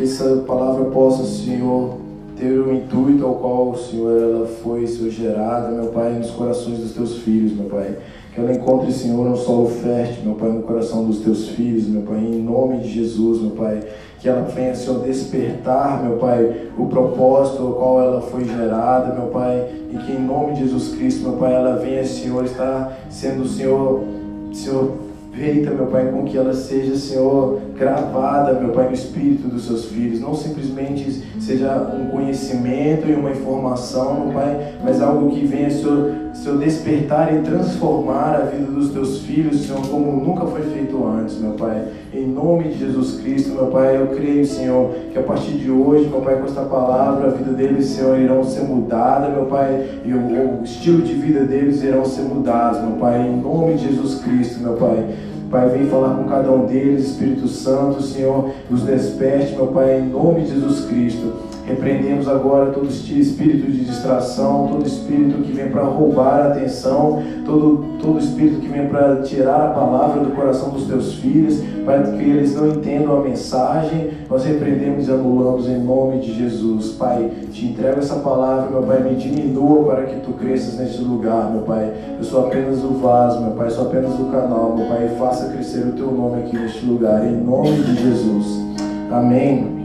que essa palavra possa, Senhor, ter o intuito ao qual, Senhor, ela foi, Senhor, gerada, meu Pai, nos corações dos teus filhos, meu Pai. Que ela encontre, Senhor, um solo fértil, meu Pai, no coração dos teus filhos, meu Pai, em nome de Jesus, meu Pai. Que ela venha, Senhor, despertar, meu Pai, o propósito ao qual ela foi gerada, meu Pai. E que em nome de Jesus Cristo, meu Pai, ela venha, Senhor, estar sendo, Senhor, Senhor, feita, meu Pai, com que ela seja, Senhor, gravada, meu Pai, no espírito dos seus filhos. Não simplesmente seja um conhecimento e uma informação, meu Pai, mas algo que venha, Senhor, Senhor, despertar e transformar a vida dos teus filhos, Senhor, como nunca foi feito antes, meu Pai. Em nome de Jesus Cristo, meu Pai, eu creio, Senhor, que a partir de hoje, meu Pai, com esta palavra, a vida deles, Senhor, irão ser mudada, meu Pai, e o, o estilo de vida deles irão ser mudados, meu Pai, em nome de Jesus Cristo, meu Pai. Pai, vem falar com cada um deles, Espírito Santo, Senhor, nos desperte, meu Pai, em nome de Jesus Cristo. Repreendemos agora todo espírito de distração, todo espírito que vem para roubar a atenção, todo, todo espírito que vem para tirar a palavra do coração dos teus filhos, para que eles não entendam a mensagem. Nós repreendemos e anulamos em nome de Jesus. Pai, te entrego essa palavra, meu Pai, me diminua para que tu cresças neste lugar, meu Pai. Eu sou apenas o vaso, meu Pai, sou apenas o canal, meu Pai. Faça crescer o teu nome aqui neste lugar, em nome de Jesus. Amém.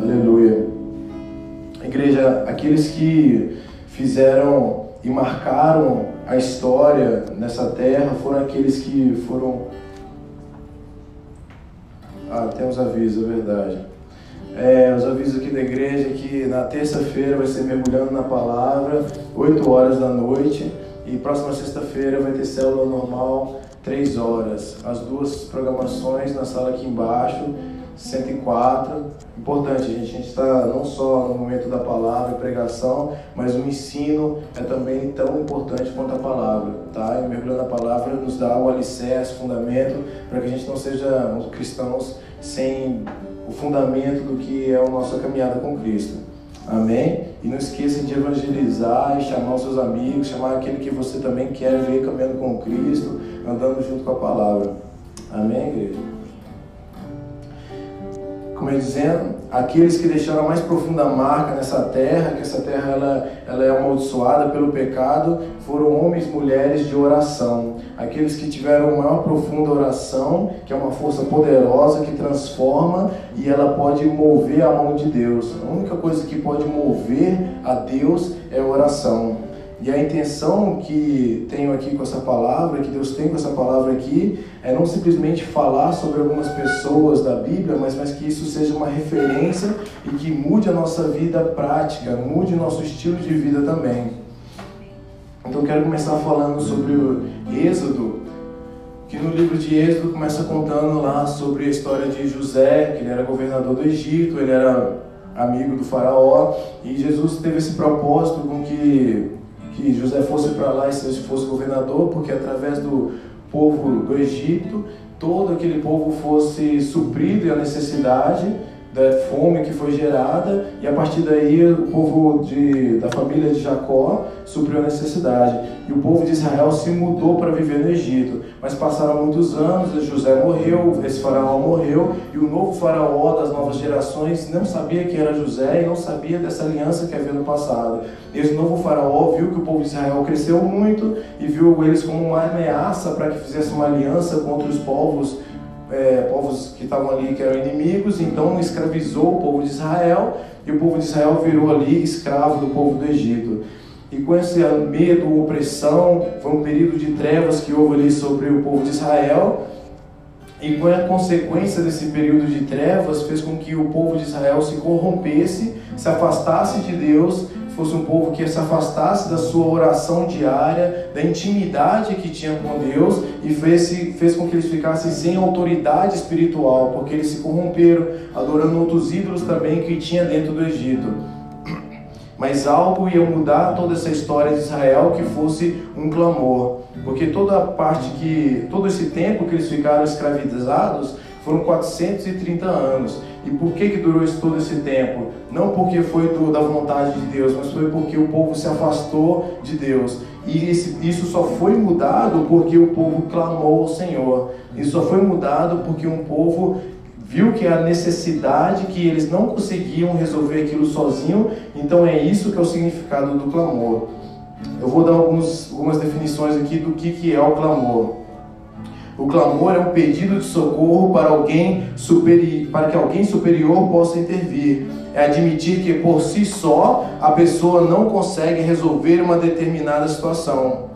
Aleluia. Igreja, aqueles que fizeram e marcaram a história nessa terra foram aqueles que foram. Ah, tem os avisos, é verdade. É, os avisos aqui da igreja que na terça-feira vai ser mergulhando na palavra, 8 horas da noite, e próxima sexta-feira vai ter célula normal, 3 horas. As duas programações na sala aqui embaixo. 104. Importante, gente, a gente está não só no momento da palavra e pregação, mas o ensino é também tão importante quanto a palavra, tá? E mergulhando a palavra nos dá o alicerce, fundamento, para que a gente não seja cristãos sem o fundamento do que é a nossa caminhada com Cristo. Amém? E não esqueça de evangelizar e chamar os seus amigos, chamar aquele que você também quer ver caminhando com Cristo, andando junto com a palavra. Amém, igreja? Como eu dizendo, aqueles que deixaram a mais profunda marca nessa terra, que essa terra ela, ela é amaldiçoada pelo pecado, foram homens e mulheres de oração. Aqueles que tiveram maior profunda oração, que é uma força poderosa que transforma e ela pode mover a mão de Deus. A única coisa que pode mover a Deus é oração. E a intenção que tenho aqui com essa palavra, que Deus tem com essa palavra aqui, é não simplesmente falar sobre algumas pessoas da Bíblia, mas, mas que isso seja uma referência e que mude a nossa vida prática, mude o nosso estilo de vida também. Então eu quero começar falando sobre o Êxodo, que no livro de Êxodo começa contando lá sobre a história de José, que ele era governador do Egito, ele era amigo do faraó, e Jesus teve esse propósito com que que José fosse para lá e fosse governador, porque através do povo do Egito, todo aquele povo fosse suprido a necessidade da fome que foi gerada e a partir daí o povo de, da família de Jacó supriu a necessidade. E o povo de Israel se mudou para viver no Egito. Mas passaram muitos anos José morreu esse faraó morreu e o novo faraó das novas gerações não sabia que era José e não sabia dessa aliança que havia no passado. Esse novo faraó viu que o povo de Israel cresceu muito e viu eles como uma ameaça para que fizesse uma aliança contra os povos é, povos que estavam ali que eram inimigos, então escravizou o povo de Israel e o povo de Israel virou ali escravo do povo do Egito. E com esse medo, opressão, foi um período de trevas que houve ali sobre o povo de Israel. E com a consequência desse período de trevas, fez com que o povo de Israel se corrompesse, se afastasse de Deus fosse um povo que se afastasse da sua oração diária, da intimidade que tinha com Deus e fez, fez com que eles ficassem sem autoridade espiritual, porque eles se corromperam, adorando outros ídolos também que tinha dentro do Egito. Mas algo ia mudar toda essa história de Israel que fosse um clamor, porque toda a parte que, todo esse tempo que eles ficaram escravizados foram 430 anos. E por que, que durou isso todo esse tempo? Não porque foi do, da vontade de Deus, mas foi porque o povo se afastou de Deus. E esse, isso só foi mudado porque o povo clamou ao Senhor. Isso só foi mudado porque um povo viu que a necessidade que eles não conseguiam resolver aquilo sozinho, então é isso que é o significado do clamor. Eu vou dar alguns, algumas definições aqui do que, que é o clamor. O clamor é um pedido de socorro para alguém superi para que alguém superior possa intervir. É admitir que por si só a pessoa não consegue resolver uma determinada situação.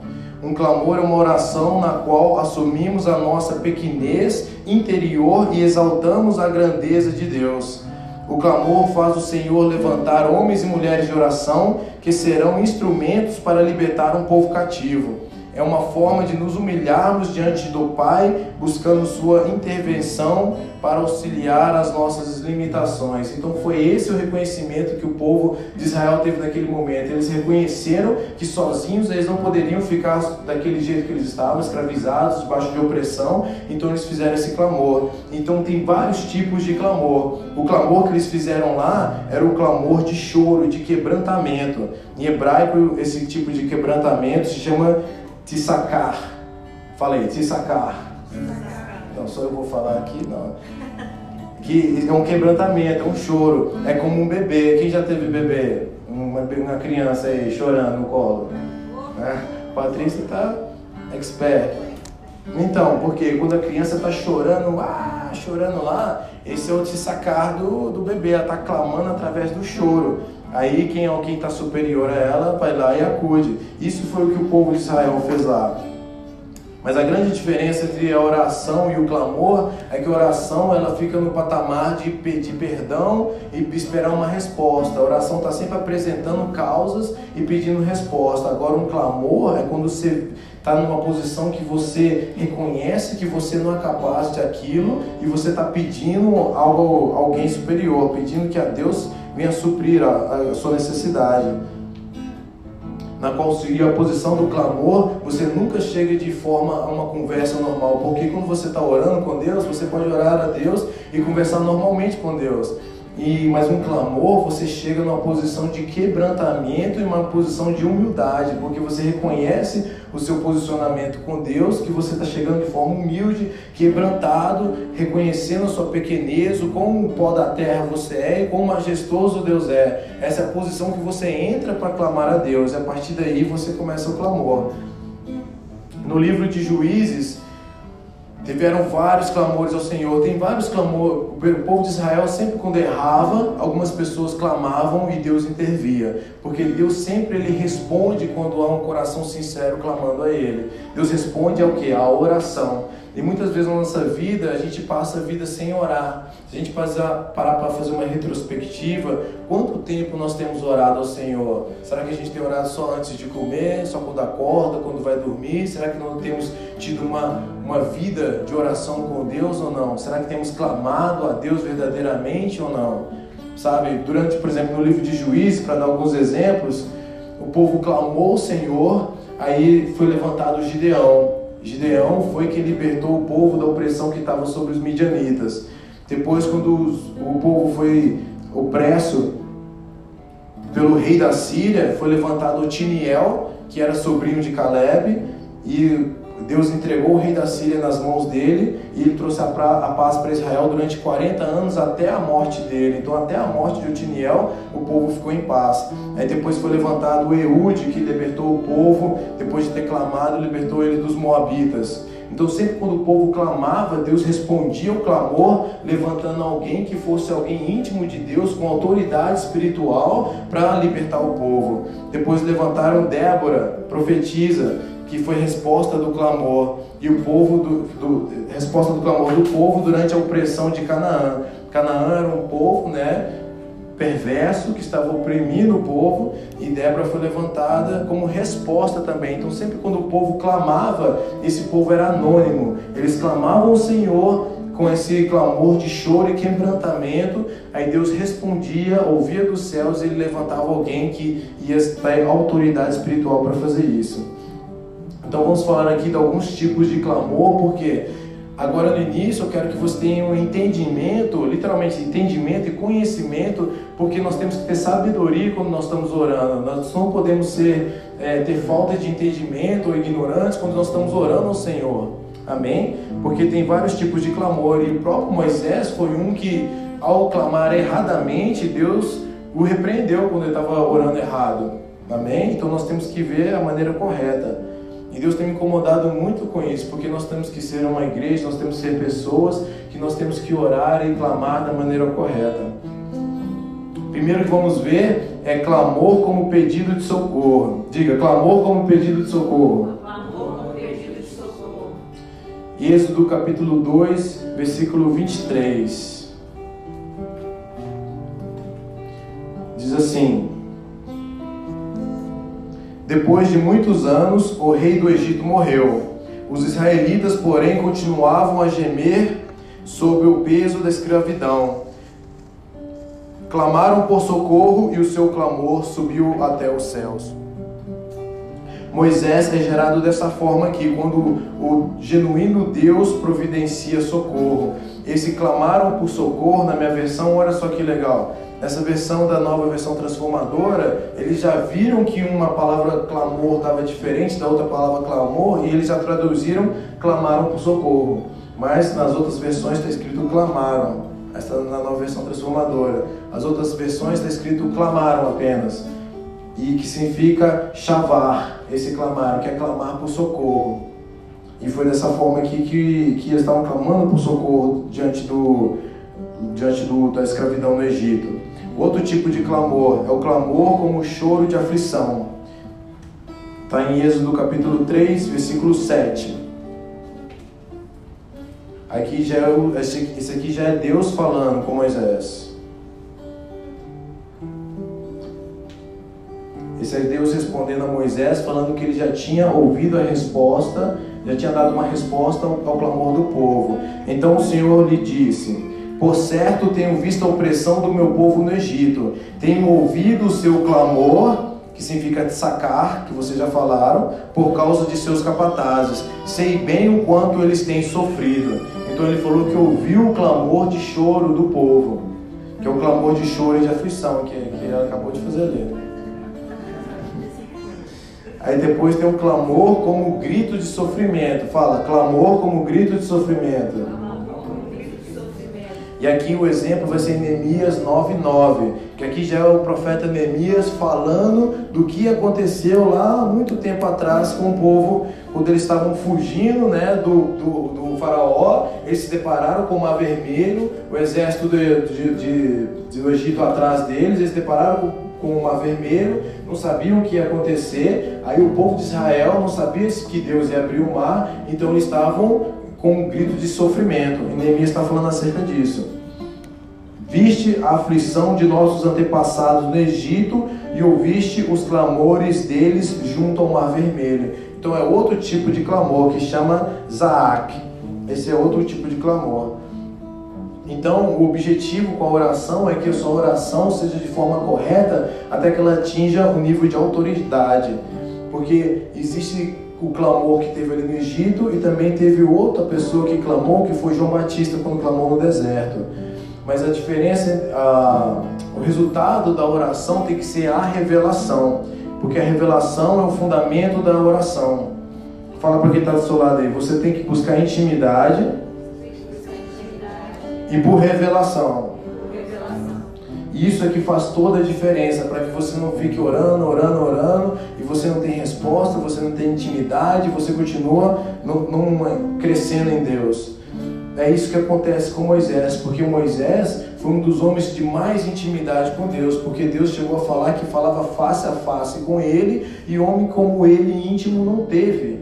Um clamor é uma oração na qual assumimos a nossa pequenez interior e exaltamos a grandeza de Deus. O clamor faz o Senhor levantar homens e mulheres de oração que serão instrumentos para libertar um povo cativo é uma forma de nos humilharmos diante do Pai, buscando Sua intervenção para auxiliar as nossas limitações. Então foi esse o reconhecimento que o povo de Israel teve naquele momento. Eles reconheceram que sozinhos eles não poderiam ficar daquele jeito que eles estavam, escravizados, debaixo de opressão. Então eles fizeram esse clamor. Então tem vários tipos de clamor. O clamor que eles fizeram lá era o clamor de choro, de quebrantamento. Em hebraico, esse tipo de quebrantamento se chama te sacar. Falei, te sacar. Então só eu vou falar aqui, não. Que é um quebrantamento, é um choro. É como um bebê. Quem já teve bebê? Uma, uma criança aí chorando no colo. Né? Patrícia está expert. Então, porque quando a criança está chorando, ah, chorando lá, esse é o te sacar do, do bebê, ela está clamando através do choro. Aí quem é quem está superior a ela vai lá e acude. Isso foi o que o povo de Israel fez lá. Mas a grande diferença entre a oração e o clamor é que a oração ela fica no patamar de pedir perdão e esperar uma resposta. A oração está sempre apresentando causas e pedindo resposta. Agora um clamor é quando você está numa posição que você reconhece que você não é capaz de aquilo e você está pedindo algo alguém superior, pedindo que a Deus venha suprir a, a sua necessidade. Na qual seria a posição do clamor, você nunca chega de forma a uma conversa normal, porque quando você está orando com Deus, você pode orar a Deus e conversar normalmente com Deus. E mas um clamor, você chega numa posição de quebrantamento e uma posição de humildade, porque você reconhece o seu posicionamento com Deus, que você está chegando de forma humilde, quebrantado, reconhecendo a sua pequenez, o quão pó da terra você é e quão majestoso Deus é. Essa é a posição que você entra para clamar a Deus, e a partir daí você começa o clamor. No livro de Juízes, Tiveram vários clamores ao Senhor, tem vários clamores. O povo de Israel sempre quando errava, algumas pessoas clamavam e Deus intervia, porque Deus sempre ele responde quando há um coração sincero clamando a ele. Deus responde ao que? A oração. E muitas vezes na nossa vida a gente passa a vida sem orar. Se a gente parar para fazer uma retrospectiva, quanto tempo nós temos orado ao Senhor? Será que a gente tem orado só antes de comer, só quando acorda, quando vai dormir? Será que não temos tido uma, uma vida de oração com Deus ou não? Será que temos clamado a Deus verdadeiramente ou não? Sabe, durante, por exemplo, no livro de Juízes, para dar alguns exemplos, o povo clamou ao Senhor, aí foi levantado Gideão. Gideão foi quem libertou o povo da opressão que estava sobre os midianitas. Depois, quando os, o povo foi opresso pelo rei da Síria, foi levantado Otiniel, que era sobrinho de Caleb, e Deus entregou o rei da Síria nas mãos dele e ele trouxe a, pra, a paz para Israel durante 40 anos até a morte dele. Então, até a morte de Otiniel, o povo ficou em paz. Aí depois foi levantado o Eude, que libertou o povo, depois de ter clamado, libertou ele dos Moabitas. Então, sempre quando o povo clamava, Deus respondia o clamor, levantando alguém que fosse alguém íntimo de Deus, com autoridade espiritual, para libertar o povo. Depois levantaram Débora, profetiza, que foi resposta do clamor e o povo do, do, resposta do clamor do povo durante a opressão de Canaã. Canaã era um povo, né, perverso que estava oprimindo o povo e Débora foi levantada como resposta também. Então sempre quando o povo clamava, esse povo era anônimo. Eles clamavam ao Senhor com esse clamor de choro e quebrantamento, aí Deus respondia, ouvia dos céus e ele levantava alguém que ia ter autoridade espiritual para fazer isso. Então vamos falar aqui de alguns tipos de clamor, porque agora no início eu quero que você tenha um entendimento, literalmente entendimento e conhecimento, porque nós temos que ter sabedoria quando nós estamos orando. Nós não podemos ser, é, ter falta de entendimento ou ignorantes quando nós estamos orando ao Senhor. Amém? Porque tem vários tipos de clamor e o próprio Moisés foi um que, ao clamar erradamente, Deus o repreendeu quando ele estava orando errado. Amém? Então nós temos que ver a maneira correta. E Deus tem me incomodado muito com isso, porque nós temos que ser uma igreja, nós temos que ser pessoas que nós temos que orar e clamar da maneira correta. Primeiro que vamos ver é clamor como pedido de socorro. Diga, clamor como pedido de socorro. Clamor como pedido de socorro. Êxodo capítulo 2, versículo 23. Diz assim: Depois de muitos anos, o rei do Egito morreu. Os israelitas, porém, continuavam a gemer sob o peso da escravidão. Clamaram por socorro e o seu clamor subiu até os céus. Moisés é gerado dessa forma aqui, quando o genuíno Deus providencia socorro. Esse clamaram por socorro, na minha versão, olha só que legal. Nessa versão da nova versão transformadora, eles já viram que uma palavra clamor estava diferente da outra palavra clamor e eles já traduziram clamaram por socorro. Mas nas outras versões está escrito clamaram. Esta na nova versão transformadora. As outras versões está escrito clamaram apenas. E que significa chavar, esse clamar, que é clamar por socorro. E foi dessa forma aqui que, que eles estavam clamando por socorro diante, do, diante do, da escravidão no Egito. Outro tipo de clamor é o clamor como choro de aflição. Está em Êxodo capítulo 3, versículo 7. Aqui já é esse, esse aqui já é Deus falando com Moisés. Esse é Deus respondendo a Moisés, falando que ele já tinha ouvido a resposta, já tinha dado uma resposta ao, ao clamor do povo. Então o Senhor lhe disse: Por certo tenho visto a opressão do meu povo no Egito, tenho ouvido o seu clamor que significa sacar, que vocês já falaram, por causa de seus capatazes. Sei bem o quanto eles têm sofrido. Então ele falou que ouviu o clamor de choro do povo, que é o clamor de choro e de aflição, que, que ela acabou de fazer ali. Aí depois tem o clamor como grito de sofrimento. Fala, clamor como grito de sofrimento. E aqui o exemplo vai ser Neemias 9:9, que aqui já é o profeta Neemias falando do que aconteceu lá muito tempo atrás com o povo, quando eles estavam fugindo né, do, do, do faraó, eles se depararam com o mar vermelho, o exército de, de, de, do Egito atrás deles, eles se depararam com, com o mar vermelho, não sabiam o que ia acontecer, aí o povo de Israel não sabia que Deus ia abrir o mar, então eles estavam com um grito de sofrimento. E Neemias está falando acerca disso. Viste a aflição de nossos antepassados no Egito e ouviste os clamores deles junto ao Mar Vermelho. Então é outro tipo de clamor que chama Zaak. Esse é outro tipo de clamor. Então, o objetivo com a oração é que a sua oração seja de forma correta até que ela atinja o nível de autoridade. Porque existe o clamor que teve ali no Egito e também teve outra pessoa que clamou, que foi João Batista quando clamou no deserto. Mas a diferença, a, o resultado da oração tem que ser a revelação, porque a revelação é o fundamento da oração. Fala para quem está do seu lado aí, você tem que buscar intimidade e por revelação. Isso é que faz toda a diferença para que você não fique orando, orando, orando e você não tem resposta, você não tem intimidade, você continua numa, crescendo em Deus. É isso que acontece com Moisés, porque Moisés foi um dos homens de mais intimidade com Deus, porque Deus chegou a falar que falava face a face com ele e homem como ele íntimo não teve,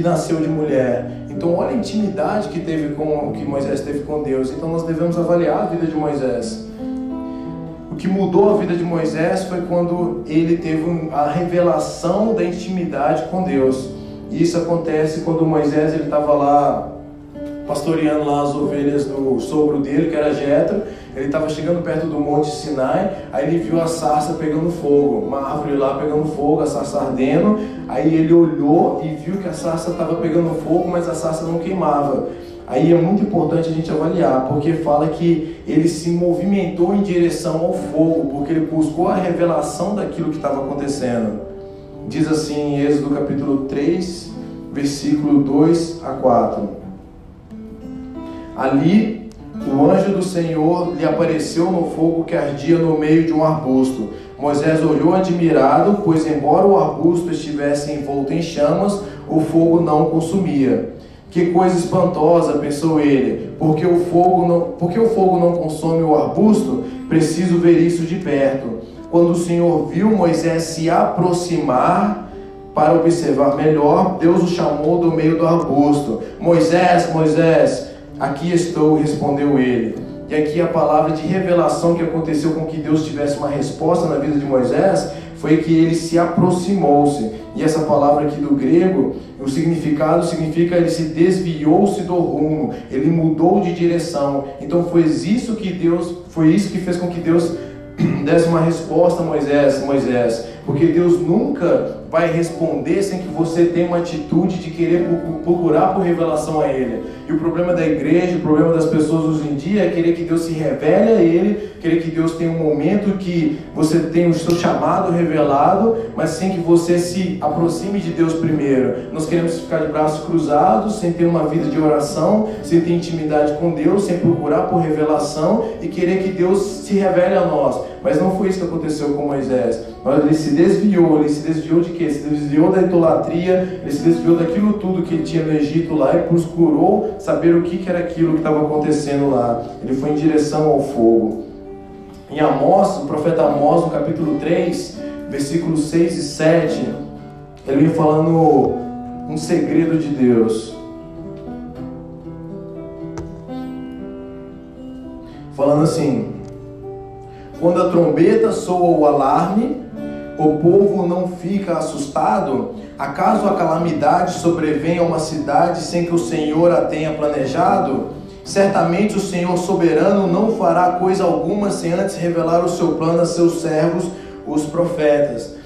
que nasceu de mulher. Então olha a intimidade que teve com que Moisés teve com Deus. Então nós devemos avaliar a vida de Moisés que mudou a vida de Moisés foi quando ele teve a revelação da intimidade com Deus. Isso acontece quando Moisés ele estava lá pastoreando lá as ovelhas do sogro dele, que era Jetro. Ele estava chegando perto do Monte Sinai, aí ele viu a sarça pegando fogo, uma árvore lá pegando fogo, a sarça ardendo. Aí ele olhou e viu que a sarça estava pegando fogo, mas a sarça não queimava. Aí é muito importante a gente avaliar, porque fala que ele se movimentou em direção ao fogo, porque ele buscou a revelação daquilo que estava acontecendo. Diz assim em Êxodo capítulo 3, versículo 2 a 4. Ali o anjo do Senhor lhe apareceu no fogo que ardia no meio de um arbusto. Moisés olhou admirado, pois, embora o arbusto estivesse envolto em chamas, o fogo não consumia. Que coisa espantosa, pensou ele, porque o fogo não, porque o fogo não consome o arbusto? Preciso ver isso de perto. Quando o Senhor viu Moisés se aproximar para observar melhor, Deus o chamou do meio do arbusto. Moisés, Moisés, aqui estou, respondeu ele. E aqui a palavra de revelação que aconteceu com que Deus tivesse uma resposta na vida de Moisés foi que ele se aproximou-se. E essa palavra aqui do grego, o significado significa ele se desviou-se do rumo, ele mudou de direção. Então foi isso que Deus, foi isso que fez com que Deus desse uma resposta a Moisés, Moisés, porque Deus nunca vai responder sem que você tenha uma atitude de querer procurar por revelação a Ele. E o problema da igreja, o problema das pessoas hoje em dia é querer que Deus se revele a Ele, querer que Deus tenha um momento que você tenha o seu chamado revelado, mas sem que você se aproxime de Deus primeiro. Nós queremos ficar de braços cruzados, sem ter uma vida de oração, sem ter intimidade com Deus, sem procurar por revelação e querer que Deus se revele a nós. Mas não foi isso que aconteceu com Moisés. Ele se desviou, ele se desviou de quê? Ele se desviou da idolatria, ele se desviou daquilo tudo que ele tinha no Egito lá e procurou saber o que, que era aquilo que estava acontecendo lá. Ele foi em direção ao fogo. Em Amós, o profeta Amós, no capítulo 3, versículos 6 e 7, ele vem falando um segredo de Deus. Falando assim: quando a trombeta soa o alarme, o povo não fica assustado? Acaso a calamidade sobrevém a uma cidade sem que o Senhor a tenha planejado? Certamente o Senhor soberano não fará coisa alguma sem antes revelar o seu plano a seus servos, os profetas.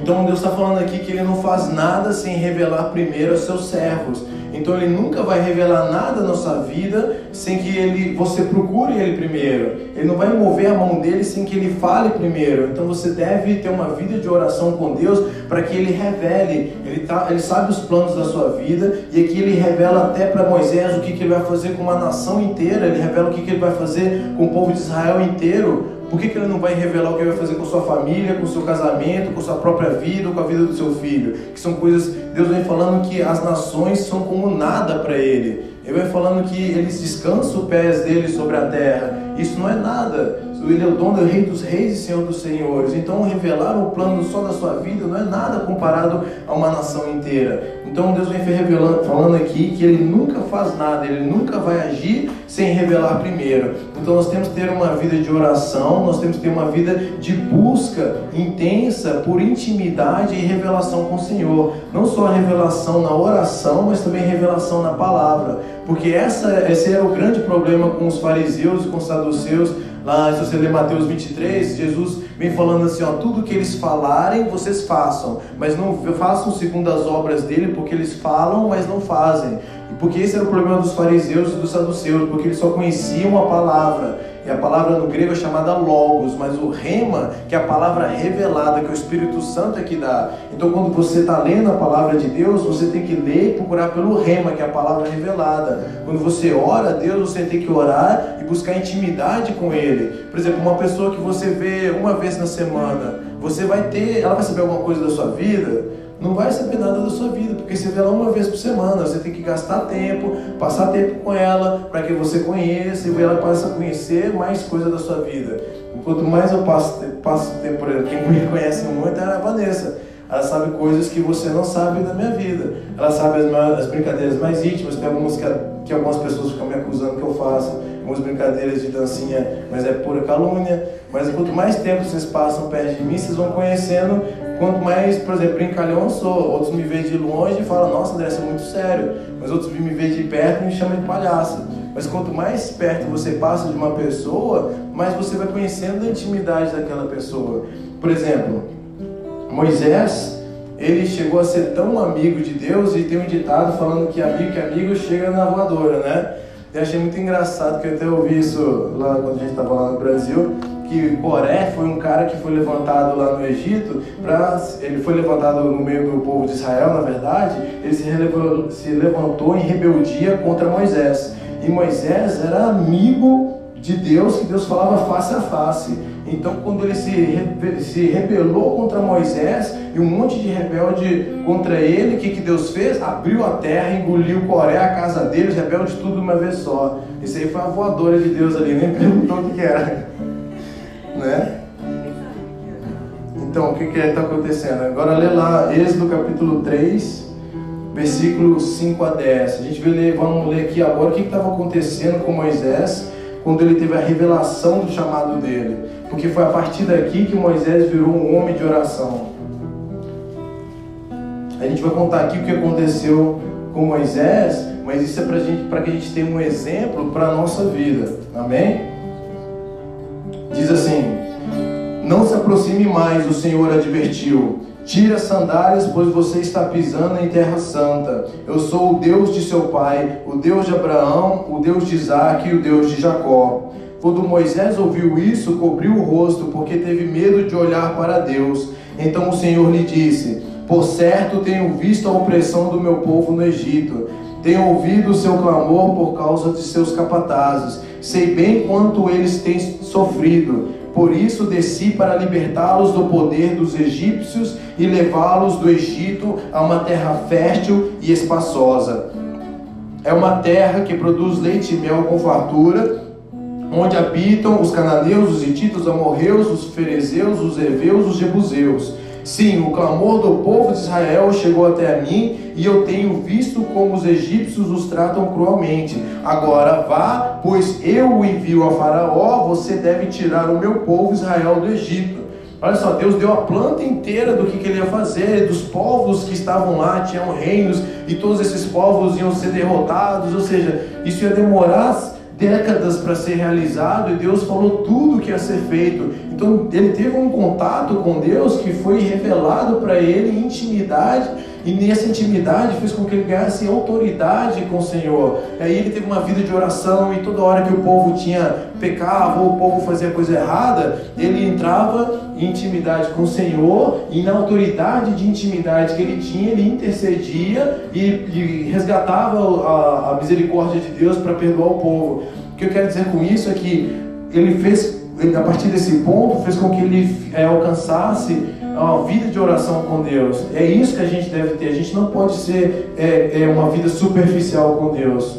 Então Deus está falando aqui que Ele não faz nada sem revelar primeiro aos seus servos. Então Ele nunca vai revelar nada na sua vida sem que ele, você procure Ele primeiro. Ele não vai mover a mão dele sem que Ele fale primeiro. Então você deve ter uma vida de oração com Deus para que Ele revele. Ele, tá, ele sabe os planos da sua vida e aqui Ele revela até para Moisés o que, que Ele vai fazer com uma nação inteira. Ele revela o que, que Ele vai fazer com o povo de Israel inteiro. Por que, que ele não vai revelar o que ele vai fazer com sua família, com seu casamento, com sua própria vida, com a vida do seu filho? Que são coisas, Deus vem falando que as nações são como nada para ele. Ele vai falando que eles descansam os pés dele sobre a terra. Isso não é nada. Ele é o dono, é o rei dos reis e senhor dos senhores. Então, revelar o plano só da sua vida não é nada comparado a uma nação inteira. Então, Deus vem revelando, falando aqui que Ele nunca faz nada, Ele nunca vai agir sem revelar primeiro. Então, nós temos que ter uma vida de oração, nós temos que ter uma vida de busca intensa por intimidade e revelação com o Senhor. Não só a revelação na oração, mas também revelação na palavra. Porque essa, esse era o grande problema com os fariseus e com os saduceus Lá, se você ler Mateus 23, Jesus vem falando assim: ó, tudo que eles falarem, vocês façam, mas não façam segundo as obras dele, porque eles falam, mas não fazem. Porque esse era o problema dos fariseus e dos saduceus, porque eles só conheciam a palavra. E a palavra no grego é chamada logos, mas o rema, que é a palavra revelada, que o Espírito Santo é que dá. Então, quando você está lendo a palavra de Deus, você tem que ler e procurar pelo rema, que é a palavra revelada. Quando você ora a Deus, você tem que orar e buscar intimidade com Ele. Por exemplo, uma pessoa que você vê uma vez na semana, você vai ter, ela vai saber alguma coisa da sua vida não vai saber nada da sua vida, porque você vê ela uma vez por semana, você tem que gastar tempo, passar tempo com ela, para que você conheça e ela passe a conhecer mais coisas da sua vida. Quanto mais eu passo, passo tempo, por exemplo, quem me conhece muito é a Vanessa. Ela sabe coisas que você não sabe da minha vida. Ela sabe as, as brincadeiras mais íntimas, tem algumas que, que algumas pessoas ficam me acusando que eu faço, algumas brincadeiras de dancinha, mas é pura calúnia. Mas quanto mais tempo vocês passam perto de mim, vocês vão conhecendo Quanto mais, por exemplo, brincalhão eu sou, outros me veem de longe e falam, nossa André, você é muito sério. Mas outros me veem de perto e me chamam de palhaço. Mas quanto mais perto você passa de uma pessoa, mais você vai conhecendo a intimidade daquela pessoa. Por exemplo, Moisés, ele chegou a ser tão amigo de Deus e tem um ditado falando que amigo que amigo chega na voadora, né? Eu achei muito engraçado que eu até ouvi isso lá quando a gente estava lá no Brasil, que Coré foi um cara que foi levantado lá no Egito, pra, ele foi levantado no meio do povo de Israel, na verdade, ele se, relevou, se levantou em rebeldia contra Moisés. E Moisés era amigo de Deus, que Deus falava face a face. Então, quando ele se, se rebelou contra Moisés e um monte de rebelde contra ele, o que, que Deus fez? Abriu a terra, engoliu Coré, a casa deles, rebelde tudo de uma vez só. Isso aí foi uma voadora de Deus ali, nem perguntou o que era. Né? Então, o que está acontecendo? Agora lê lá, Êxodo capítulo 3, versículos 5 a 10. A gente vai ler, vamos ler aqui agora o que estava acontecendo com Moisés quando ele teve a revelação do chamado dele. Porque foi a partir daqui que Moisés virou um homem de oração. A gente vai contar aqui o que aconteceu com Moisés, mas isso é para gente, que a gente tenha um exemplo para a nossa vida. Amém? Diz assim: Não se aproxime mais, o Senhor advertiu. Tire as sandálias, pois você está pisando em terra santa. Eu sou o Deus de seu pai, o Deus de Abraão, o Deus de Isaac e o Deus de Jacó. Quando Moisés ouviu isso, cobriu o rosto, porque teve medo de olhar para Deus. Então o Senhor lhe disse: Por certo tenho visto a opressão do meu povo no Egito. Tenho ouvido o seu clamor por causa de seus capatazes. Sei bem quanto eles têm sofrido. Por isso desci para libertá-los do poder dos egípcios e levá-los do Egito a uma terra fértil e espaçosa. É uma terra que produz leite e mel com fartura, onde habitam os cananeus, os hititos, os amorreus, os ferezeus, os heveus, os jebuseus. Sim, o clamor do povo de Israel chegou até a mim e eu tenho visto como os egípcios os tratam cruelmente. Agora vá, pois eu o envio a Faraó, você deve tirar o meu povo Israel do Egito. Olha só, Deus deu a planta inteira do que, que ele ia fazer, dos povos que estavam lá, tinham reinos, e todos esses povos iam ser derrotados, ou seja, isso ia demorar décadas para ser realizado e Deus falou tudo que ia ser feito. Então ele teve um contato com Deus que foi revelado para ele em intimidade e nessa intimidade fez com que ele ganhasse autoridade com o Senhor. Aí ele teve uma vida de oração e toda hora que o povo tinha pecava ou o povo fazia coisa errada, ele entrava em intimidade com o Senhor e na autoridade de intimidade que ele tinha, ele intercedia e, e resgatava a, a misericórdia de Deus para perdoar o povo. O que eu quero dizer com isso é que ele fez, a partir desse ponto, fez com que ele é, alcançasse uma vida de oração com Deus. É isso que a gente deve ter. A gente não pode ser é, é uma vida superficial com Deus.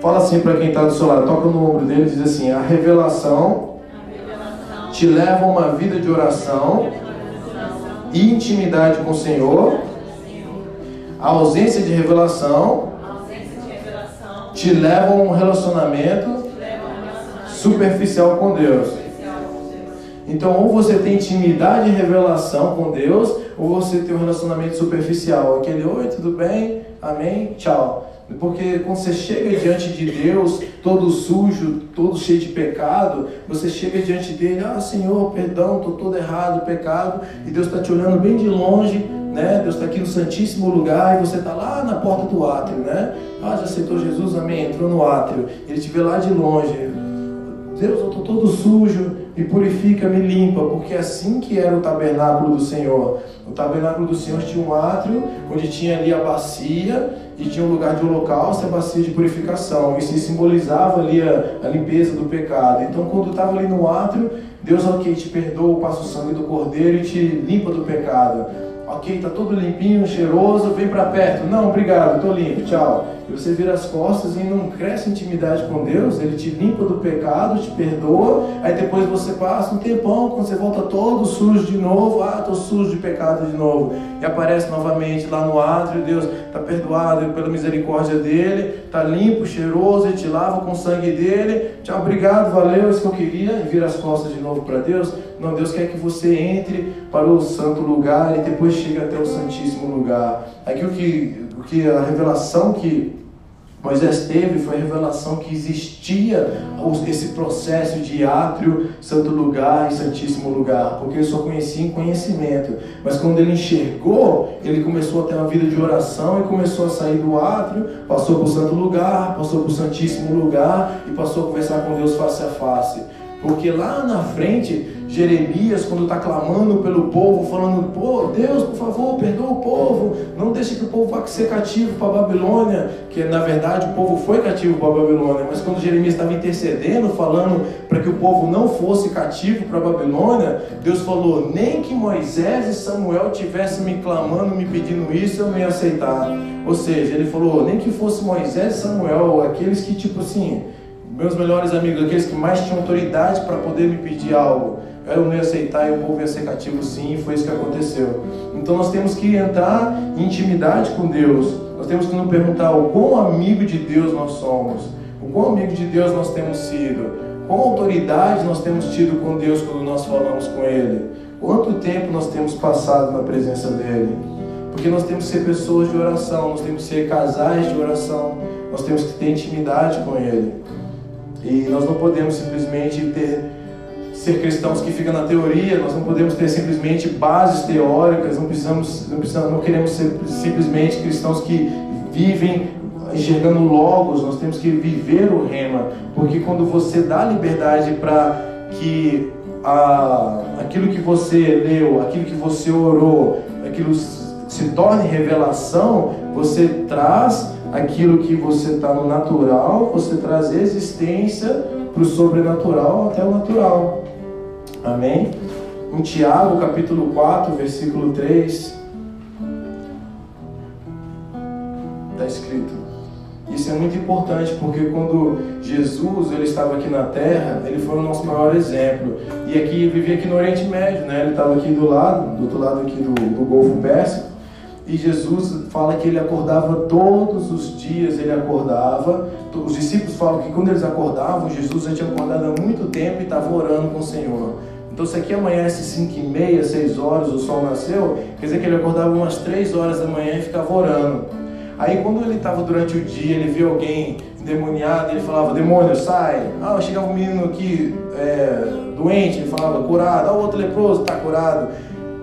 Fala assim para quem está do seu lado, toca no ombro dele e diz assim: a revelação, a revelação te leva a uma vida de oração e intimidade com o Senhor. A ausência de revelação, te leva a um relacionamento superficial com Deus. Então, ou você tem intimidade e revelação com Deus, ou você tem um relacionamento superficial. Aquele, oi, tudo bem? Amém? Tchau. Porque quando você chega diante de Deus, todo sujo, todo cheio de pecado, você chega diante dele, ah Senhor, perdão, estou todo errado, pecado, e Deus está te olhando bem de longe, né? Deus está aqui no Santíssimo lugar e você está lá na porta do átrio, né? Ah, já aceitou Jesus, amém, entrou no átrio, ele te vê lá de longe, Deus, eu estou todo sujo, me purifica, me limpa, porque assim que era o tabernáculo do Senhor. O tabernáculo do Senhor tinha um átrio, onde tinha ali a bacia, e tinha um lugar de holocausto e a bacia de purificação. Isso simbolizava ali a, a limpeza do pecado. Então, quando estava ali no átrio, Deus, ok, te perdoa, passa o sangue do cordeiro e te limpa do pecado. Ok, está tudo limpinho, cheiroso, vem para perto. Não, obrigado, estou limpo, tchau. E você vira as costas e não cresce intimidade com Deus, Ele te limpa do pecado, te perdoa, aí depois você passa um tempão, quando você volta todo sujo de novo, ah, estou sujo de pecado de novo, e aparece novamente lá no átrio, Deus está perdoado pela misericórdia dEle, está limpo, cheiroso, Ele te lava com o sangue dEle, tchau, obrigado, valeu, isso que eu queria, e vira as costas de novo para Deus. Não, Deus quer que você entre para o santo lugar e depois chegue até o santíssimo lugar. Aqui o que, o que a revelação que Moisés teve foi a revelação que existia esse processo de átrio, santo lugar e santíssimo lugar, porque ele só conhecia em conhecimento. Mas quando ele enxergou, ele começou a ter uma vida de oração e começou a sair do átrio, passou para o santo lugar, passou para o santíssimo lugar e passou a conversar com Deus face a face. Porque lá na frente, Jeremias, quando está clamando pelo povo, falando: Pô, Deus, por favor, perdoa o povo, não deixe que o povo vá ser cativo para a Babilônia, que na verdade o povo foi cativo para a Babilônia, mas quando Jeremias estava intercedendo, falando para que o povo não fosse cativo para a Babilônia, Deus falou: Nem que Moisés e Samuel tivessem me clamando, me pedindo isso, eu não ia aceitar. Ou seja, ele falou: Nem que fosse Moisés e Samuel, aqueles que, tipo assim meus melhores amigos, aqueles que mais tinham autoridade para poder me pedir algo, eu não ia aceitar e o povo ia ser cativo sim, e foi isso que aconteceu. Então nós temos que entrar em intimidade com Deus, nós temos que nos perguntar o quão amigo de Deus nós somos, o quão amigo de Deus nós temos sido, qual autoridade nós temos tido com Deus quando nós falamos com Ele, quanto tempo nós temos passado na presença dEle. Porque nós temos que ser pessoas de oração, nós temos que ser casais de oração, nós temos que ter intimidade com Ele. E nós não podemos simplesmente ter ser cristãos que ficam na teoria, nós não podemos ter simplesmente bases teóricas, não precisamos, não, precisamos, não queremos ser simplesmente cristãos que vivem enxergando logos, nós temos que viver o rema, porque quando você dá liberdade para que a, aquilo que você leu, aquilo que você orou, aquilo se torne revelação, você traz aquilo que você está no natural, você traz existência para o sobrenatural até o natural. Amém? Em Tiago, capítulo 4, versículo 3, está escrito. Isso é muito importante porque quando Jesus ele estava aqui na Terra, ele foi o nosso maior exemplo. E aqui vivia aqui no Oriente Médio, né? Ele estava aqui do lado, do outro lado aqui do, do Golfo Pérsico. E Jesus fala que ele acordava todos os dias, ele acordava. Os discípulos falam que quando eles acordavam, Jesus já tinha acordado há muito tempo e estava orando com o Senhor. Então, se aqui amanhece 5 e meia, 6 horas, o sol nasceu, quer dizer que ele acordava umas 3 horas da manhã e ficava orando. Aí, quando ele estava durante o dia, ele viu alguém endemoniado, ele falava: Demônio, sai. Ah, chegava um menino aqui é, doente, ele falava: Curado. Ah, o outro leproso, está curado.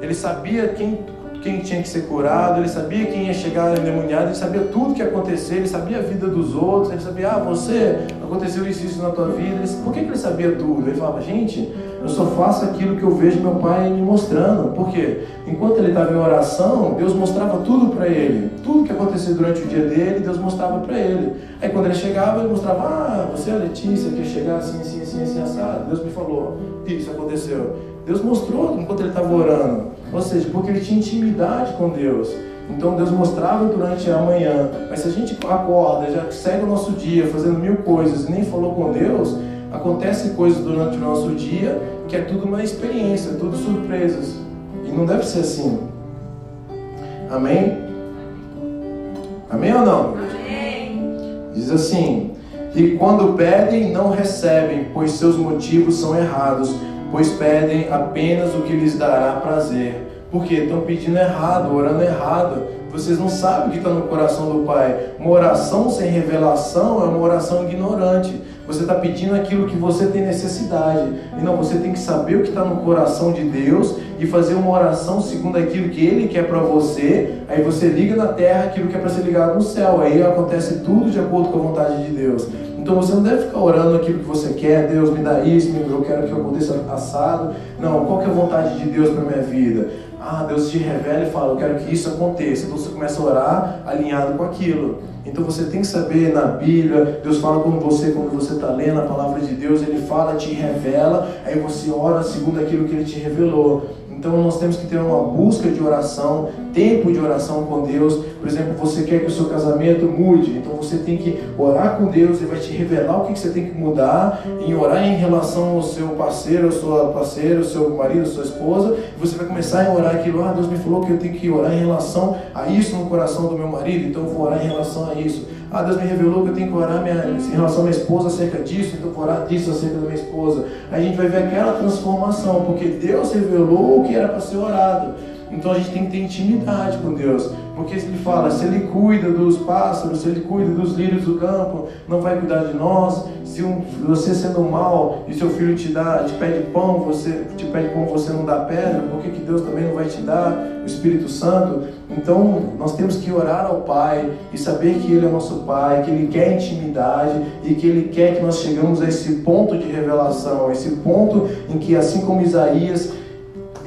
Ele sabia quem quem tinha que ser curado, ele sabia quem ia chegar endemoniado, ele sabia tudo que ia acontecer, ele sabia a vida dos outros, ele sabia, ah, você, aconteceu isso isso na tua vida. Ele, por que, que ele sabia tudo? Ele falava, gente, eu só faço aquilo que eu vejo meu pai me mostrando. Por quê? Enquanto ele estava em oração, Deus mostrava tudo para ele. Tudo que acontecia durante o dia dele, Deus mostrava para ele. Aí quando ele chegava, ele mostrava, ah, você é a Letícia, que chegar assim, assim, assim, assim, assado. Deus me falou, isso aconteceu. Deus mostrou enquanto ele estava orando. Ou seja, porque ele tinha intimidade com Deus. Então Deus mostrava durante a manhã. Mas se a gente acorda, já segue o nosso dia fazendo mil coisas e nem falou com Deus, acontecem coisas durante o nosso dia que é tudo uma experiência, tudo surpresas. E não deve ser assim. Amém? Amém ou não? Amém. Diz assim: E quando pedem, não recebem, pois seus motivos são errados pois pedem apenas o que lhes dará prazer. Porque estão pedindo errado, orando errado. Vocês não sabem o que está no coração do Pai. Uma oração sem revelação é uma oração ignorante. Você está pedindo aquilo que você tem necessidade. E não, você tem que saber o que está no coração de Deus e fazer uma oração segundo aquilo que Ele quer para você. Aí você liga na terra aquilo que é para ser ligado no céu. Aí acontece tudo de acordo com a vontade de Deus. Então você não deve ficar orando aquilo que você quer, Deus me dá isso, eu quero que aconteça assado. Não, qual que é a vontade de Deus para minha vida? Ah, Deus te revela e fala, eu quero que isso aconteça. Então você começa a orar alinhado com aquilo. Então você tem que saber na Bíblia, Deus fala com você quando você está lendo a palavra de Deus, Ele fala, te revela, aí você ora segundo aquilo que Ele te revelou. Então nós temos que ter uma busca de oração, tempo de oração com Deus. Por exemplo, você quer que o seu casamento mude, então você tem que orar com Deus, Ele vai te revelar o que você tem que mudar, e orar em relação ao seu parceiro, ao sua parceira, ao seu marido, à sua esposa. Você vai começar a orar aquilo, ah, Deus me falou que eu tenho que orar em relação a isso no coração do meu marido, então eu vou orar em relação a isso. Ah, Deus me revelou que eu tenho que orar minha, em relação à minha esposa acerca disso, então vou orar disso acerca da minha esposa. Aí a gente vai ver aquela transformação, porque Deus revelou o que era para ser orado. Então a gente tem que ter intimidade com Deus. Porque ele fala, se ele cuida dos pássaros, se ele cuida dos lírios do campo, não vai cuidar de nós. Se um, você sendo mal e seu filho te dá, te pede pão, você te pede pão, você não dá pedra, por que, que Deus também não vai te dar o Espírito Santo? Então nós temos que orar ao Pai e saber que Ele é nosso Pai, que Ele quer intimidade e que Ele quer que nós chegamos a esse ponto de revelação, esse ponto em que assim como Isaías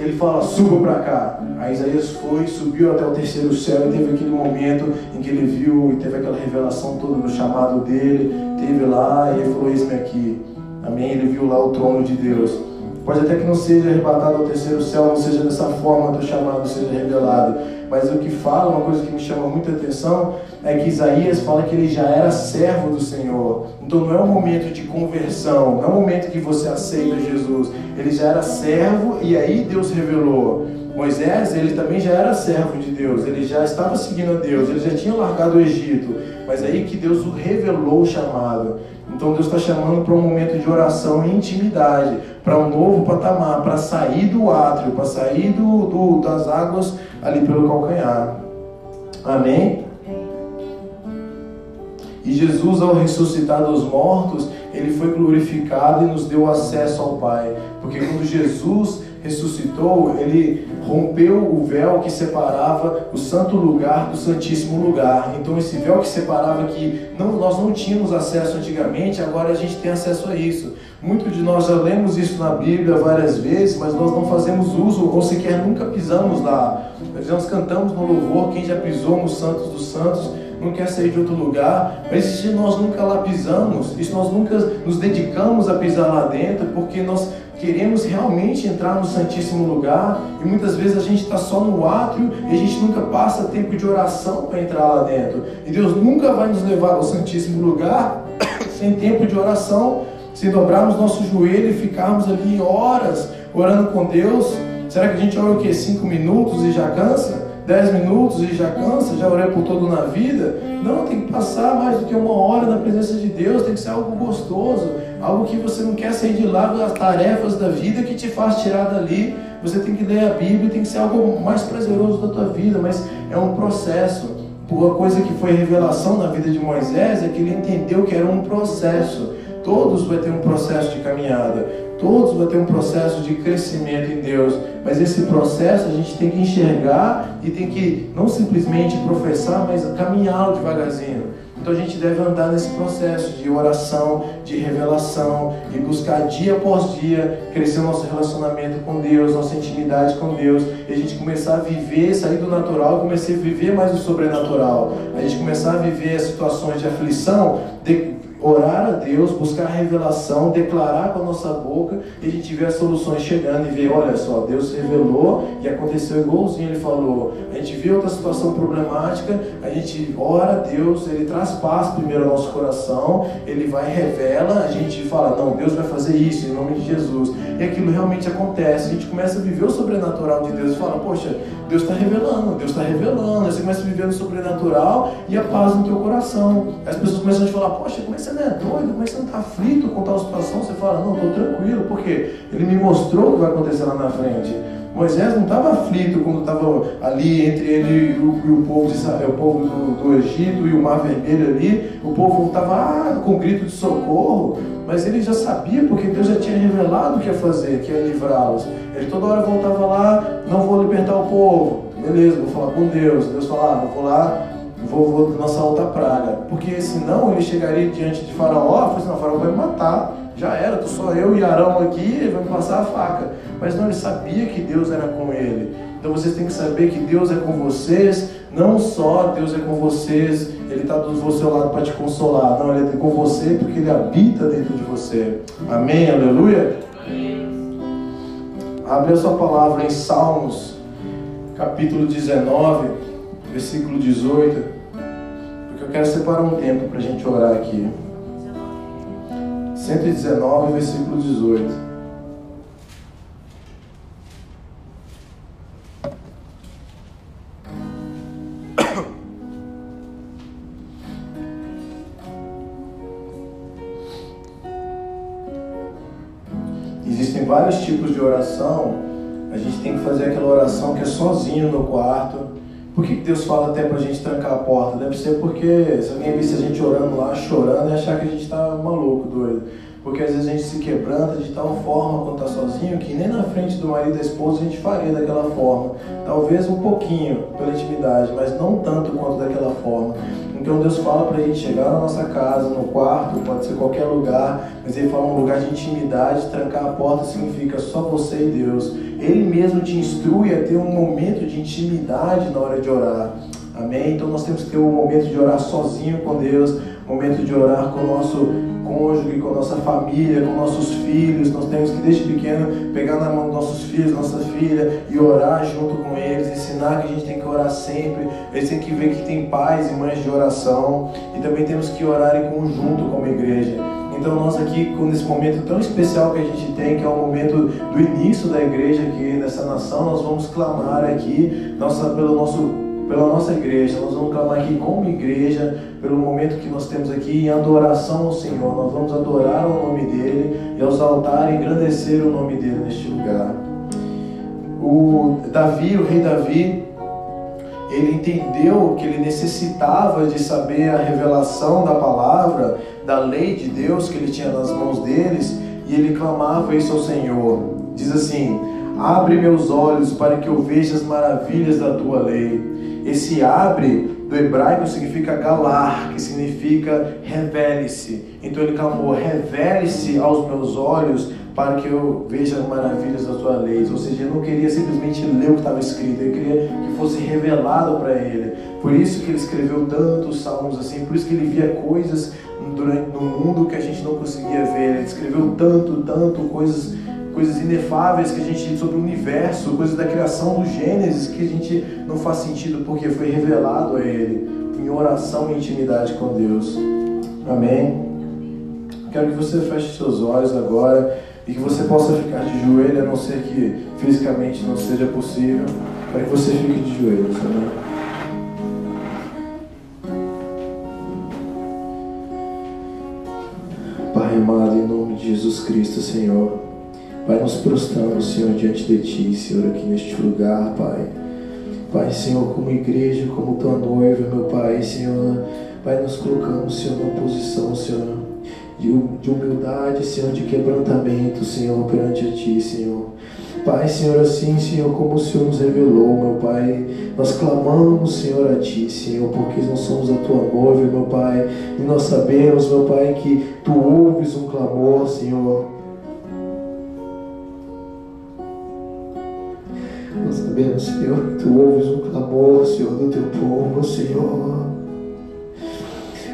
ele fala, suba para cá. Aí Isaías foi, subiu até o terceiro céu e teve aquele momento em que ele viu e teve aquela revelação toda do chamado dele, teve lá e ele falou, eis-me aqui. Amém? Ele viu lá o trono de Deus. Pode até que não seja arrebatado ao terceiro céu, não seja dessa forma do chamado seja revelado. Mas o que fala, uma coisa que me chama muita atenção, é que Isaías fala que ele já era servo do Senhor. Então não é um momento de conversão, não é um momento que você aceita Jesus. Ele já era servo e aí Deus revelou. Moisés, ele também já era servo de Deus, ele já estava seguindo a Deus, ele já tinha largado o Egito, mas aí que Deus o revelou o chamado. Então Deus está chamando para um momento de oração e intimidade, para um novo patamar, para sair do átrio, para sair do, do, das águas ali pelo calcanhar. Amém? E Jesus, ao ressuscitar dos mortos, ele foi glorificado e nos deu acesso ao Pai. Porque quando Jesus ressuscitou, ele rompeu o véu que separava o santo lugar do santíssimo lugar. Então esse véu que separava que não, nós não tínhamos acesso antigamente, agora a gente tem acesso a isso. Muitos de nós já lemos isso na Bíblia várias vezes, mas nós não fazemos uso ou sequer nunca pisamos lá. Nós cantamos no louvor, quem já pisou nos santos dos santos não quer sair de outro lugar, mas se nós nunca lá pisamos, se nós nunca nos dedicamos a pisar lá dentro, porque nós queremos realmente entrar no Santíssimo Lugar e muitas vezes a gente está só no átrio e a gente nunca passa tempo de oração para entrar lá dentro. E Deus nunca vai nos levar ao Santíssimo Lugar sem tempo de oração, se dobrarmos nosso joelho e ficarmos ali horas orando com Deus. Será que a gente ora o quê? Cinco minutos e já cansa? Dez minutos e já cansa? Já orei por todo na vida? Não, tem que passar mais do que uma hora na presença de Deus, tem que ser algo gostoso algo que você não quer sair de lá das tarefas da vida que te faz tirar dali. Você tem que ler a Bíblia, tem que ser algo mais prazeroso da tua vida, mas é um processo. Uma coisa que foi revelação na vida de Moisés é que ele entendeu que era um processo. Todos vão ter um processo de caminhada, todos vão ter um processo de crescimento em Deus, mas esse processo a gente tem que enxergar e tem que não simplesmente professar, mas caminhá-lo devagarzinho. Então a gente deve andar nesse processo de oração, de revelação e buscar dia após dia crescer nosso relacionamento com Deus, nossa intimidade com Deus, e a gente começar a viver, sair do natural e começar a viver mais o sobrenatural. A gente começar a viver situações de aflição, de, orar a Deus, buscar a revelação, declarar com a nossa boca e a gente vê as soluções chegando e ver, olha só, Deus revelou e aconteceu igualzinho ele falou. A gente vê outra situação problemática, a gente ora a Deus, ele traz paz primeiro ao nosso coração, ele vai revela, a gente fala, não, Deus vai fazer isso em nome de Jesus. E aquilo realmente acontece, a gente começa a viver o sobrenatural de Deus e fala, poxa, Deus está revelando, Deus está revelando. Você começa a viver no sobrenatural e a paz no teu coração. As pessoas começam a te falar, poxa, como é que não é doido? Que você não está aflito com tal situação? Você fala, não, estou tranquilo, porque Ele me mostrou o que vai acontecer lá na frente. Moisés não estava aflito quando estava ali entre ele e o, e o povo, de Israel, o povo do, do, Egito e o Mar Vermelho ali. O povo estava ah, com grito de socorro, mas ele já sabia porque Deus já tinha revelado o que ia fazer, que ia livrá-los. Ele toda hora voltava lá, não vou libertar o povo. Beleza, vou falar com Deus. Deus fala, ah, vou lá, vou, lançar outra praga. Porque senão ele chegaria diante de Faraó e falaria assim, Faraó vai me matar. Já era, tô só eu e Arão aqui, ele vai me passar a faca. Mas não, ele sabia que Deus era com ele. Então vocês têm que saber que Deus é com vocês, não só Deus é com vocês, Ele está do seu lado para te consolar, não, Ele é com você porque Ele habita dentro de você. Amém? Aleluia? Abre a sua palavra em Salmos, capítulo 19, versículo 18, porque eu quero separar um tempo para a gente orar aqui. 119, versículo 18. Existem vários tipos de oração a gente tem que fazer aquela oração que é sozinho no quarto. Por que Deus fala até pra gente trancar a porta? Deve ser porque se alguém visse a gente orando lá, chorando, e achar que a gente tá maluco, doido. Porque às vezes a gente se quebranta de tal forma quando está sozinho que nem na frente do marido e da esposa a gente faria daquela forma. Talvez um pouquinho pela intimidade, mas não tanto quanto daquela forma. Então Deus fala para a gente chegar na nossa casa, no quarto, pode ser qualquer lugar, mas Ele fala um lugar de intimidade, trancar a porta significa só você e Deus. Ele mesmo te instrui a ter um momento de intimidade na hora de orar. Amém? Então nós temos que ter um momento de orar sozinho com Deus, um momento de orar com o nosso cônjuge, com a nossa família, com nossos filhos. Nós temos que desde pequeno pegar na mão dos nossos filhos, nossas filhas e orar junto com eles, ensinar que a gente tem que orar sempre. Eles têm que ver que tem pais e mães de oração e também temos que orar em conjunto como igreja. Então nós aqui, nesse momento tão especial que a gente tem, que é o momento do início da igreja aqui nessa nação, nós vamos clamar aqui nossa, pelo nosso pela nossa igreja. Nós vamos clamar aqui como igreja, pelo momento que nós temos aqui em adoração ao Senhor. Nós vamos adorar o nome dEle e exaltar e engrandecer o nome dEle neste lugar. O Davi, o rei Davi, ele entendeu que ele necessitava de saber a revelação da palavra, da lei de Deus que ele tinha nas mãos deles, e ele clamava isso ao Senhor. Diz assim: Abre meus olhos para que eu veja as maravilhas da tua lei. Esse abre do hebraico significa galar, que significa revele-se. Então ele clamou: revele-se aos meus olhos para que eu veja as maravilhas das tuas leis. Ou seja, ele não queria simplesmente ler o que estava escrito, ele queria que fosse revelado para ele. Por isso que ele escreveu tantos salmos assim, por isso que ele via coisas durante, no mundo que a gente não conseguia ver. Ele escreveu tanto, tanto coisas coisas inefáveis que a gente sobre o universo, coisas da criação do Gênesis que a gente não faz sentido porque foi revelado a ele em oração e intimidade com Deus. Amém. Quero que você feche seus olhos agora e que você possa ficar de joelho, a não ser que fisicamente não seja possível, para que você fique de joelhos. Amém. Pai amado, em nome de Jesus Cristo, Senhor. Pai, nos prostramos, Senhor, diante de Ti, Senhor, aqui neste lugar, Pai. Pai, Senhor, como igreja, como Tua noiva, meu Pai, Senhor, Pai, nos colocamos, Senhor, numa posição, Senhor, de humildade, Senhor, de quebrantamento, Senhor, perante a Ti, Senhor. Pai, Senhor, assim, Senhor, como o Senhor nos revelou, meu Pai, nós clamamos, Senhor, a Ti, Senhor, porque nós somos a Tua noiva, meu Pai, e nós sabemos, meu Pai, que Tu ouves um clamor, Senhor. Nós sabemos, Senhor, que Tu ouves um clamor, Senhor, do Teu povo, Senhor.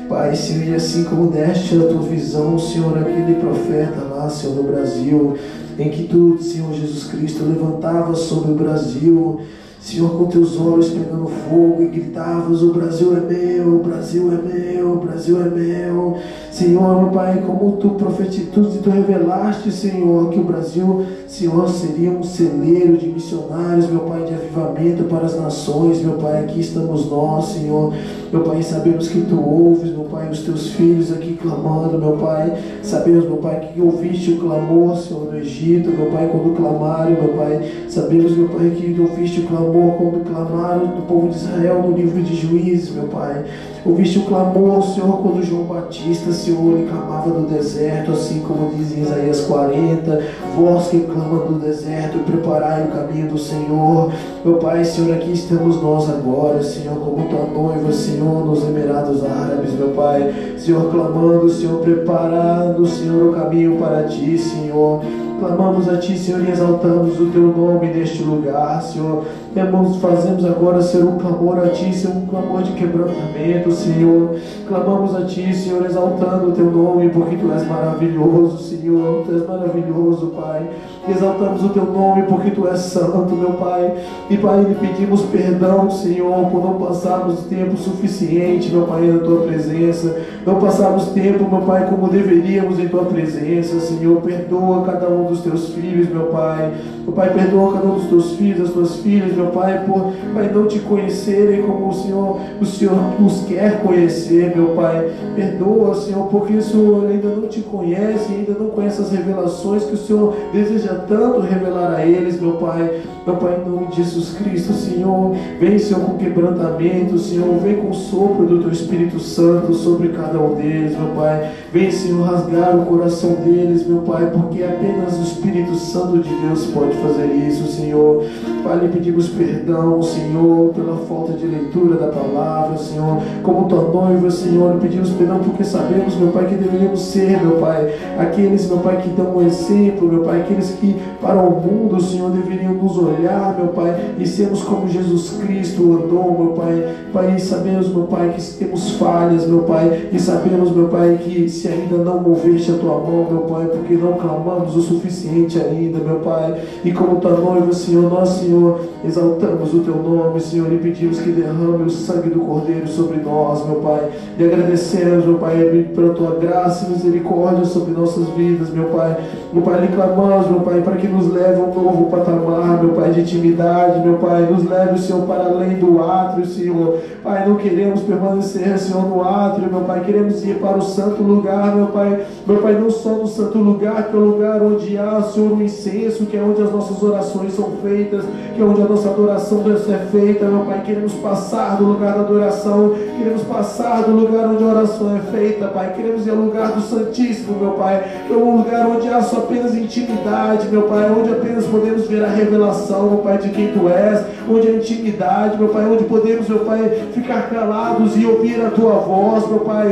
Pai, Senhor, e assim como deste a Tua visão, Senhor, aquele profeta lá, Senhor, no Brasil, em que Tu, Senhor Jesus Cristo, levantava sobre o Brasil, Senhor, com teus olhos pegando fogo e gritavas: O Brasil é meu, o Brasil é meu, o Brasil é meu. Senhor, meu Pai, como tu profetizas e tu revelaste, Senhor, que o Brasil, Senhor, seria um celeiro de missionários, meu Pai, de avivamento para as nações, meu Pai, aqui estamos nós, Senhor. Meu Pai, sabemos que tu ouves, meu Pai, os teus filhos aqui clamando, meu Pai. Sabemos, meu Pai, que ouviste o clamor, Senhor, no Egito, meu Pai, quando clamaram, meu Pai. Sabemos, meu Pai, que ouviste o clamor quando clamaram do povo de Israel no livro de Juízes, meu Pai. Ouviste o clamor, Senhor, quando João Batista, Senhor, clamava do deserto, assim como diz em Isaías 40, vós que clama do deserto, preparai o caminho do Senhor. Meu Pai, Senhor, aqui estamos nós agora, Senhor, como tua noiva, Senhor, nos Emirados Árabes, meu Pai. Senhor, clamando, Senhor, preparando, Senhor, o caminho para ti, Senhor. Clamamos a Ti, Senhor, e exaltamos o Teu nome neste lugar, Senhor. Temos, fazemos agora, ser um clamor a Ti, Senhor, um clamor de quebrantamento, Senhor. Clamamos a Ti, Senhor, exaltando o Teu nome, porque Tu és maravilhoso, Senhor. Tu és maravilhoso, Pai. Exaltamos o Teu nome, porque Tu és santo, meu Pai. E, Pai, lhe pedimos perdão, Senhor, por não passarmos tempo suficiente, meu Pai, na Tua presença. Não passarmos tempo, meu Pai, como deveríamos em Tua presença, Senhor. Perdoa cada um dos Teus filhos, meu Pai. Meu Pai, perdoa cada um dos Teus filhos, das Tuas filhas, meu meu Pai, por Pai, não te conhecerem como o Senhor, o Senhor os quer conhecer, meu Pai. Perdoa, Senhor, porque o Senhor ainda não te conhece, ainda não conhece as revelações que o Senhor deseja tanto revelar a eles, meu Pai. Meu Pai, em nome de Jesus Cristo, Senhor, vem, Senhor, com quebrantamento, Senhor, vem com o sopro do Teu Espírito Santo sobre cada um deles, meu Pai. Vem, Senhor, rasgar o coração deles, meu Pai, porque apenas o Espírito Santo de Deus pode fazer isso, Senhor. Pai, lhe pedimos perdão, Senhor, pela falta de leitura da palavra, Senhor. Como tua noiva, Senhor, lhe pedimos perdão porque sabemos, meu Pai, que deveríamos ser, meu Pai, aqueles, meu Pai, que dão um exemplo, meu Pai, aqueles que para o mundo, Senhor, deveriam nos olhar, meu Pai, e sermos como Jesus Cristo andou, meu Pai. Pai, sabemos, meu Pai, que temos falhas, meu Pai, e sabemos, meu Pai, que se ainda não moveste a tua mão, meu Pai, porque não clamamos o suficiente ainda, meu Pai. E como tua noiva, Senhor, nós, Senhor, exaltamos o teu nome, Senhor, e pedimos que derrame o sangue do Cordeiro sobre nós, meu Pai. E agradecemos, meu Pai, pela tua graça e misericórdia sobre nossas vidas, meu Pai. Meu Pai, lhe clamamos, meu Pai, para que nos leve a um novo patamar, meu Pai, de intimidade, meu Pai. Nos leve, Senhor, para além do átrio, Senhor. Pai, não queremos permanecer, Senhor, no átrio, meu Pai. Queremos ir para o santo lugar, meu Pai. Meu Pai, não só no santo lugar, que é o lugar onde há, Senhor, o incenso, que é onde as nossas orações são feitas, que é onde a nossa adoração deve ser feita, meu Pai. Queremos passar do lugar da adoração, queremos passar do lugar onde a oração é feita, Pai. Queremos ir ao lugar do Santíssimo, meu Pai. Que é um lugar onde há só apenas intimidade, meu Pai. Onde apenas podemos ver a revelação, meu Pai, de quem Tu és. Onde a intimidade, meu Pai. Onde podemos, meu Pai, ficar calados e ouvir a Tua voz, meu Pai.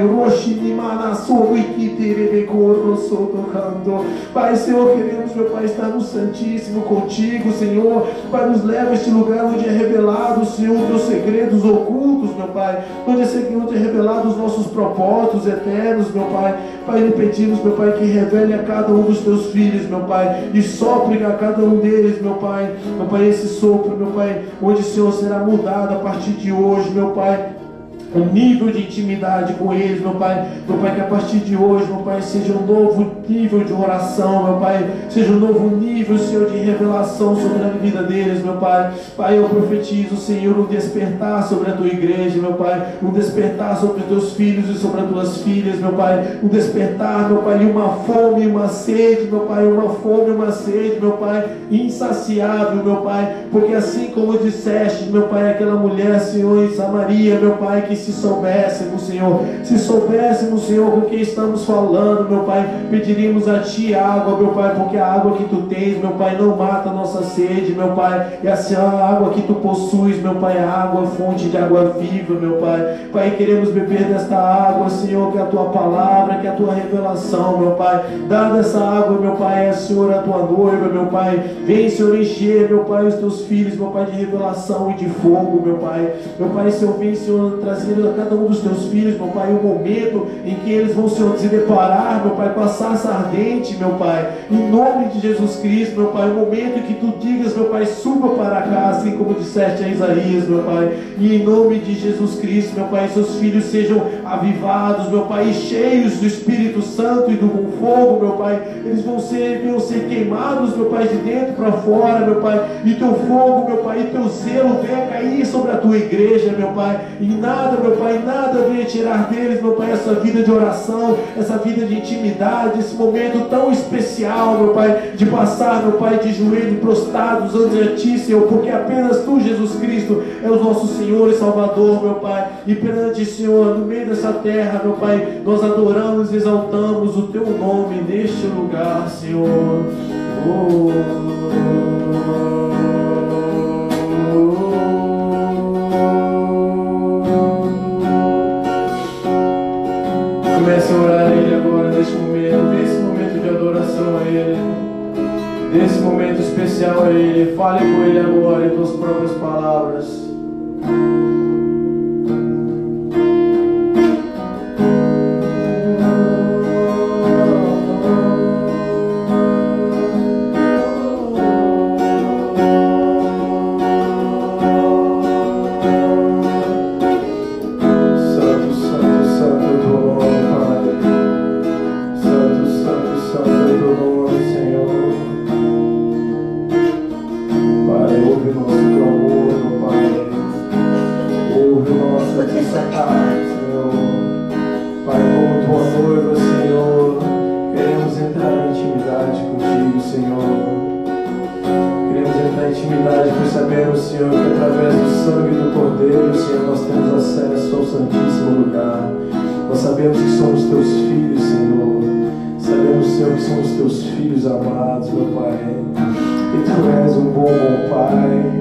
Pai, Senhor, queremos, meu Pai, estar no Santíssimo contigo, Senhor. Pai, nos leva a este lugar onde é revelado, Senhor, os teus segredos ocultos, meu Pai. Onde é, é revelado os nossos propósitos eternos, meu Pai. Pai, lhe pedimos, meu Pai, que revele a cada um dos teus filhos, meu Pai, e sopre a cada um deles, meu Pai. Meu Pai, esse sopro, meu Pai, onde o Senhor será mudado a partir de hoje, meu Pai um nível de intimidade com eles, meu Pai. Meu Pai, que a partir de hoje, meu Pai, seja um novo nível de oração, meu Pai. Seja um novo nível, Senhor, de revelação sobre a vida deles, meu Pai. Pai, eu profetizo, Senhor, um despertar sobre a tua igreja, meu Pai. Um despertar sobre os teus filhos e sobre as tuas filhas, meu Pai. Um despertar, meu Pai, e uma fome e uma sede, meu Pai. Uma fome e uma sede, meu Pai, insaciável, meu Pai. Porque assim como disseste, meu Pai, aquela mulher, Senhor, em Samaria, meu Pai, que se soubéssemos, Senhor, se soubéssemos, Senhor, com quem estamos falando, meu Pai, pediríamos a Ti água, meu Pai, porque a água que Tu tens, meu Pai, não mata a nossa sede, meu Pai, é assim, a água que Tu possuis, meu Pai, a água, fonte de água viva, meu Pai. Pai, queremos beber desta água, Senhor, que é a Tua palavra, que é a Tua revelação, meu Pai. Dá dessa água, meu Pai, é, Senhor, a Tua noiva, meu Pai. Vem, Senhor, encher, meu Pai, os Teus filhos, meu Pai, de revelação e de fogo, meu Pai. Meu Pai, Senhor, vem, Senhor, trazer a cada um dos teus filhos, meu Pai, o momento em que eles vão Senhor, se deparar, meu Pai, com a sarça ardente, meu Pai, em nome de Jesus Cristo, meu Pai, o momento em que tu digas, meu Pai, suba para cá, assim como disseste a Isaías, meu Pai, e em nome de Jesus Cristo, meu Pai, seus filhos sejam avivados, meu Pai, cheios do Espírito Santo e do bom fogo, meu Pai, eles vão ser, vão ser queimados, meu Pai, de dentro para fora, meu Pai, e teu fogo, meu Pai, e teu zelo venha cair sobre a tua igreja, meu Pai, e nada, meu Pai, nada venha tirar deles, meu Pai, essa vida de oração, essa vida de intimidade, esse momento tão especial, meu Pai, de passar, meu Pai, de joelhos prostrados ante Ti, Senhor, porque apenas Tu, Jesus Cristo, é o nosso Senhor e Salvador, meu Pai, e perante, Senhor, no meio dessa terra, meu Pai, nós adoramos e exaltamos o Teu nome neste lugar, Senhor. Oh. Orar a Ele agora, neste momento, nesse momento de adoração a Ele, nesse momento especial a Ele. Fale com Ele agora em tuas próprias palavras. teus filhos amados, meu Pai. E tu és um bom, bom Pai.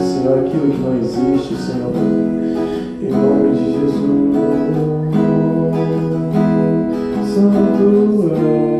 Senhor, aquilo que não existe, Senhor. Em nome de Jesus, Santo é.